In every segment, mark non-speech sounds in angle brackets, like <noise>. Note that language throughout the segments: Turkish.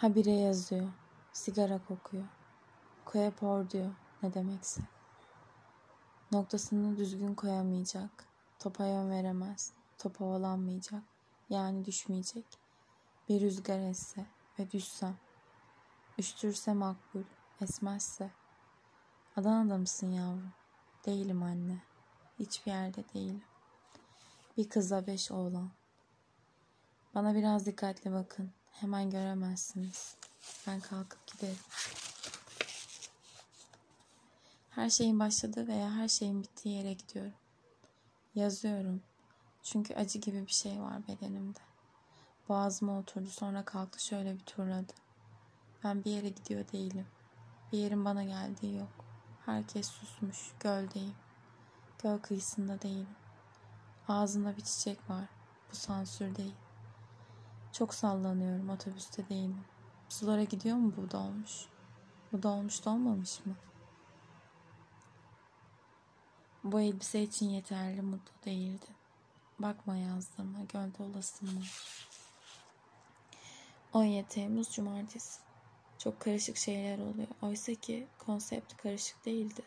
Habire yazıyor. Sigara kokuyor. Koya por diyor ne demekse. Noktasını düzgün koyamayacak. Topa yön veremez. Top havalanmayacak. Yani düşmeyecek. Bir rüzgar esse ve düşsem. Üştürse makbul, esmezse. Adana'da mısın yavrum? Değilim anne. Hiçbir yerde değilim. Bir kıza beş oğlan. Bana biraz dikkatli bakın. Hemen göremezsiniz. Ben kalkıp giderim. Her şeyin başladığı veya her şeyin bittiği yere gidiyorum. Yazıyorum. Çünkü acı gibi bir şey var bedenimde. Boğazıma oturdu sonra kalktı şöyle bir turladı. Ben bir yere gidiyor değilim. Bir yerin bana geldiği yok. Herkes susmuş. Göldeyim. Göl kıyısında değilim. Ağzımda bir çiçek var. Bu sansür değil. Çok sallanıyorum. Otobüste değilim. Sulara gidiyor mu bu dolmuş? Bu dolmuş dolmamış mı? Bu elbise için yeterli mutlu değildi. Bakma yazdığıma gölde olasın mı? 17 Temmuz Cumartesi. Çok karışık şeyler oluyor. Oysa ki konsept karışık değildi.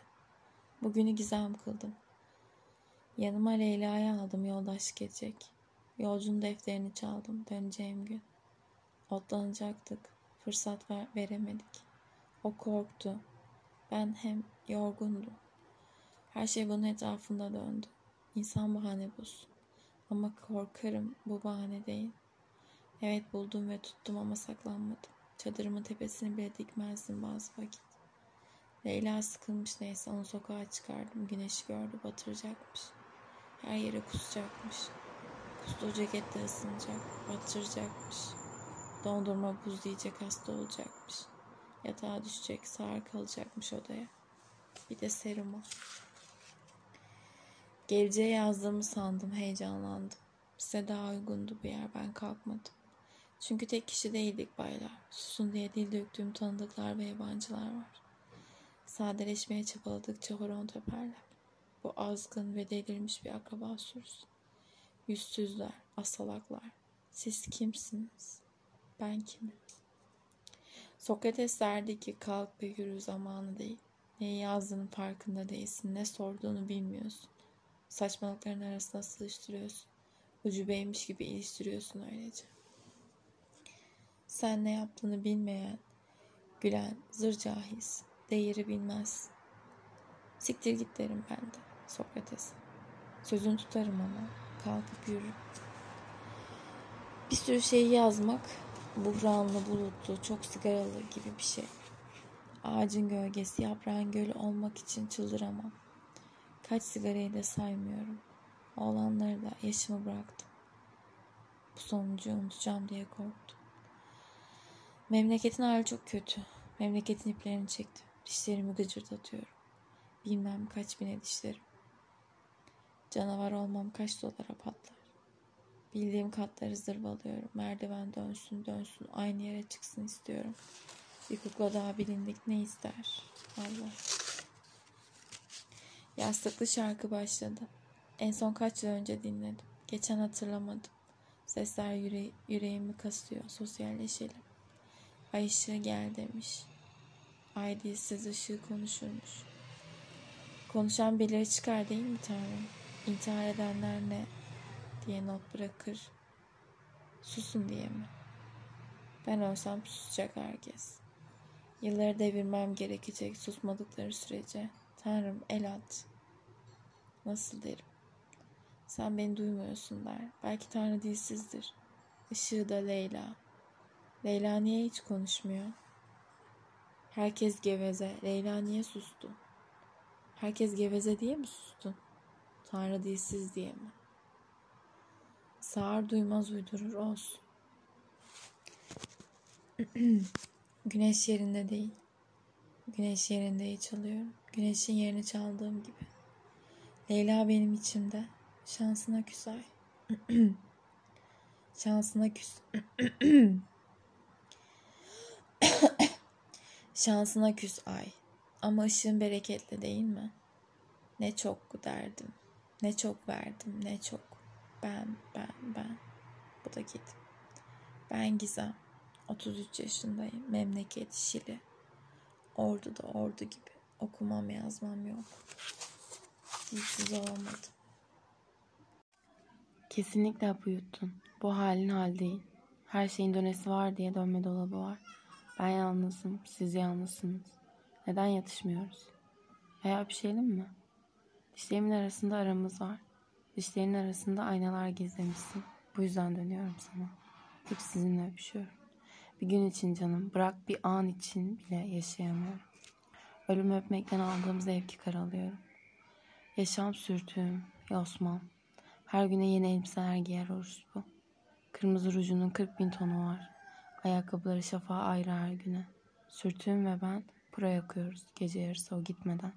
Bugünü gizem kıldım. Yanıma Leyla'yı aldım yoldaşlık edecek. Yolcunun defterini çaldım döneceğim gün. Otlanacaktık. Fırsat ver veremedik. O korktu. Ben hem yorgundum. Her şey bunun etrafında döndü. İnsan bahane bulsun. Ama korkarım bu bahane değil. Evet buldum ve tuttum ama saklanmadım. Çadırımın tepesini bile dikmezdim bazı vakit. Leyla sıkılmış neyse onu sokağa çıkardım. Güneşi gördü batıracakmış. Her yere kusacakmış. Kustuğu cekette ısınacak, batıracakmış. Dondurma buz diyecek hasta olacakmış. Yatağa düşecek, sağır kalacakmış odaya. Bir de serumu. Geleceğe yazdığımı sandım, heyecanlandım. Size daha uygundu bir yer, ben kalkmadım. Çünkü tek kişi değildik baylar. Susun diye dil döktüğüm tanıdıklar ve yabancılar var. Sadeleşmeye çabaladıkça horon teperler. Bu azgın ve delirmiş bir akraba sürüsü. Yüzsüzler, asalaklar. Siz kimsiniz? Ben kimim? Sokrates derdi ki kalk ve yürü zamanı değil. Neyi yazdığının farkında değilsin. Ne sorduğunu bilmiyorsun. Saçmalıkların arasına sığıştırıyorsun. Ucubeymiş gibi iliştiriyorsun öylece. Sen ne yaptığını bilmeyen, gülen, zır cahis, değeri bilmez. Siktir git derim ben de Sokrates. Sözünü tutarım ama kalkıp yürü. Bir sürü şeyi yazmak buhranlı, bulutlu, çok sigaralı gibi bir şey. Ağacın gölgesi, yaprağın gölü olmak için çıldıramam. Kaç sigarayı da saymıyorum. Oğlanları da yaşımı bıraktım. Bu sonucu unutacağım diye korktum. Memleketin hali çok kötü. Memleketin iplerini çektim. Dişlerimi gıcırdatıyorum. Bilmem kaç bine dişlerim. Canavar olmam kaç dolara patlar. Bildiğim katları zırvalıyorum. Merdiven dönsün dönsün aynı yere çıksın istiyorum. Bir kukla daha bilindik ne ister? Allah. Yastıklı şarkı başladı. En son kaç yıl önce dinledim. Geçen hatırlamadım. Sesler yüre yüreğimi kasıyor. Sosyalleşelim. Ay ışığı gel demiş. Ay dilsiz ışığı konuşurmuş. Konuşan birileri çıkar değil mi Tanrım? İntihar edenler ne? diye not bırakır. Susun diye mi? Ben ölsem susacak herkes. Yılları devirmem gerekecek susmadıkları sürece. Tanrım el at. Nasıl derim? Sen beni duymuyorsun der. Belki Tanrı dilsizdir. Işığı da Leyla. Leyla niye hiç konuşmuyor? Herkes geveze. Leyla niye sustu? Herkes geveze diye mi sustu? Tanrı dilsiz diye mi? Sağır duymaz uydurur olsun. <clears throat> Güneş yerinde değil. Güneş yerinde çalıyorum. Güneşin yerini çaldığım gibi. Leyla benim içimde. Şansına küs ay. <clears throat> Şansına küs. <clears throat> Şansına küs ay. Ama ışığın bereketli değil mi? Ne çok derdim. Ne çok verdim. Ne çok. Ben, ben, ben. Bu da git. Ben Gizem. 33 yaşındayım. Memleket Şili. Ordu da ordu gibi. Okumam yazmam yok. Dilsiz olamadım. Kesinlikle hapı yuttun. Bu halin hal değil. Her şeyin dönesi var diye dönme dolabı var. Ben yalnızım, siz yalnızsınız. Neden yatışmıyoruz? Veya öpüşelim mi? Dişlerimin arasında aramız var. Dişlerinin arasında aynalar gizlemişsin. Bu yüzden dönüyorum sana. Hep sizinle öpüşüyorum. Bir gün için canım, bırak bir an için bile yaşayamıyorum. Ölüm öpmekten aldığım zevki karalıyorum. Yaşam sürtüğüm, yosmam. Her güne yeni elbiseler giyer bu. Kırmızı rujunun 40 bin tonu var. Ayakkabıları şafağa ayrı her güne. Sürtüğüm ve ben pura yakıyoruz gece yarısı o gitmeden.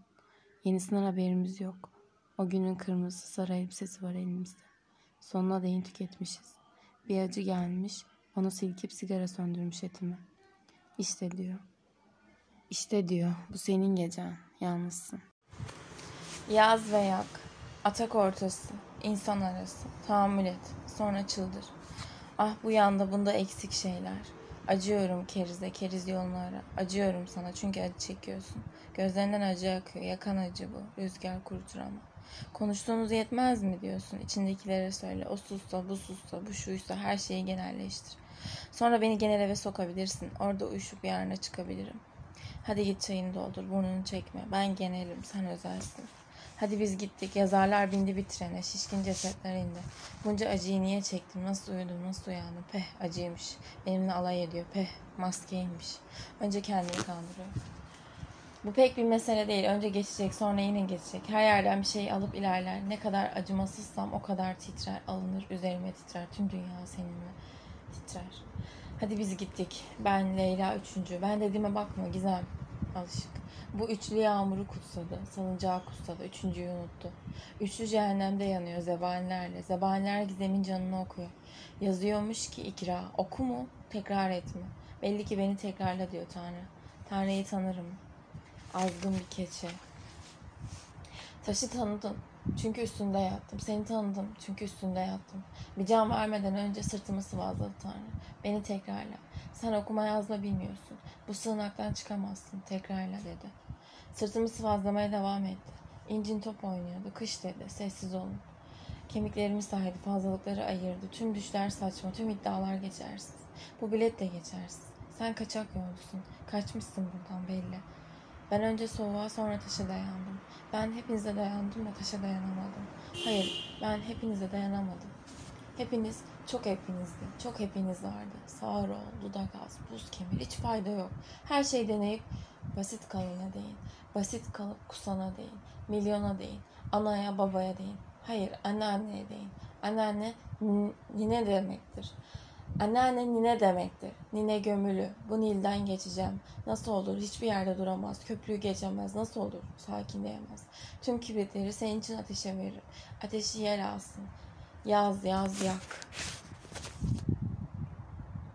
Yenisinden haberimiz yok. O günün kırmızı sarı elbisesi var elimizde. Sonuna değin tüketmişiz. Bir acı gelmiş, onu silkip sigara söndürmüş etimi. İşte diyor. İşte diyor, bu senin gecen, yalnızsın. Yaz ve yak. Atak ortası. insan arası. Tahammül et. Sonra çıldır. Ah bu yanda bunda eksik şeyler. Acıyorum kerize, keriz yolunu ara. Acıyorum sana çünkü acı çekiyorsun. Gözlerinden acı akıyor. Yakan acı bu. Rüzgar kurutur ama. Konuştuğunuz yetmez mi diyorsun. İçindekilere söyle. O sussa, bu sussa, bu şuysa her şeyi genelleştir. Sonra beni genel eve sokabilirsin. Orada uyuşup yarına çıkabilirim. Hadi git çayını doldur, burnunu çekme. Ben genelim, sen özelsin. Hadi biz gittik. Yazarlar bindi bir trene. Şişkin cesetler indi. Bunca acıyı niye çektim? Nasıl uyudum? Nasıl uyandım? Peh acıymış. Benimle alay ediyor. Peh maskeymiş. Önce kendini kandırıyor. Bu pek bir mesele değil. Önce geçecek sonra yine geçecek. Her yerden bir şey alıp ilerler. Ne kadar acımasızsam o kadar titrer, alınır, üzerime titrer. Tüm dünya seninle titrer. Hadi biz gittik. Ben Leyla üçüncü. Ben dediğime bakma Gizem. Alışık. Bu üçlü yağmuru kutsadı. Salıncağı kutsadı. Üçüncüyü unuttu. Üçlü cehennemde yanıyor zebanilerle. Zebaniler Gizem'in canını okuyor. Yazıyormuş ki ikra. Oku mu? Tekrar etme. Belli ki beni tekrarla diyor Tanrı. Tanrı'yı tanırım. Azgın bir keçe. Taşı tanıdın. Çünkü üstünde yattım. Seni tanıdım. Çünkü üstünde yattım. Bir can vermeden önce sırtımı sıvazladı Tanrı. Beni tekrarla. Sen okuma yazma bilmiyorsun. Bu sığınaktan çıkamazsın. Tekrarla dedi. Sırtımı sıvazlamaya devam etti. İncin top oynuyordu. Kış dedi. Sessiz olun. Kemiklerimi saydı. Fazlalıkları ayırdı. Tüm düşler saçma. Tüm iddialar geçersiz. Bu bilet de geçersiz. Sen kaçak yolcusun. Kaçmışsın buradan belli. Ben önce soğuğa sonra taşa dayandım. Ben hepinize dayandım da taşa dayanamadım. Hayır, ben hepinize dayanamadım. Hepiniz çok hepinizdi. Çok hepiniz vardı. Sağır ol, dudak az, buz kemir. Hiç fayda yok. Her şey deneyip basit kalana değil. Basit kalıp kusana değil. Milyona değil. Anaya babaya değil. Hayır anneanneye değil. Anneanne nine demektir. Anneanne nine demektir. Nine gömülü. Bu Nil'den geçeceğim. Nasıl olur? Hiçbir yerde duramaz. Köprüyü geçemez. Nasıl olur? Sakinleyemez. Tüm kibritleri senin için ateşe verir. Ateşi yer alsın. Yaz yaz yak.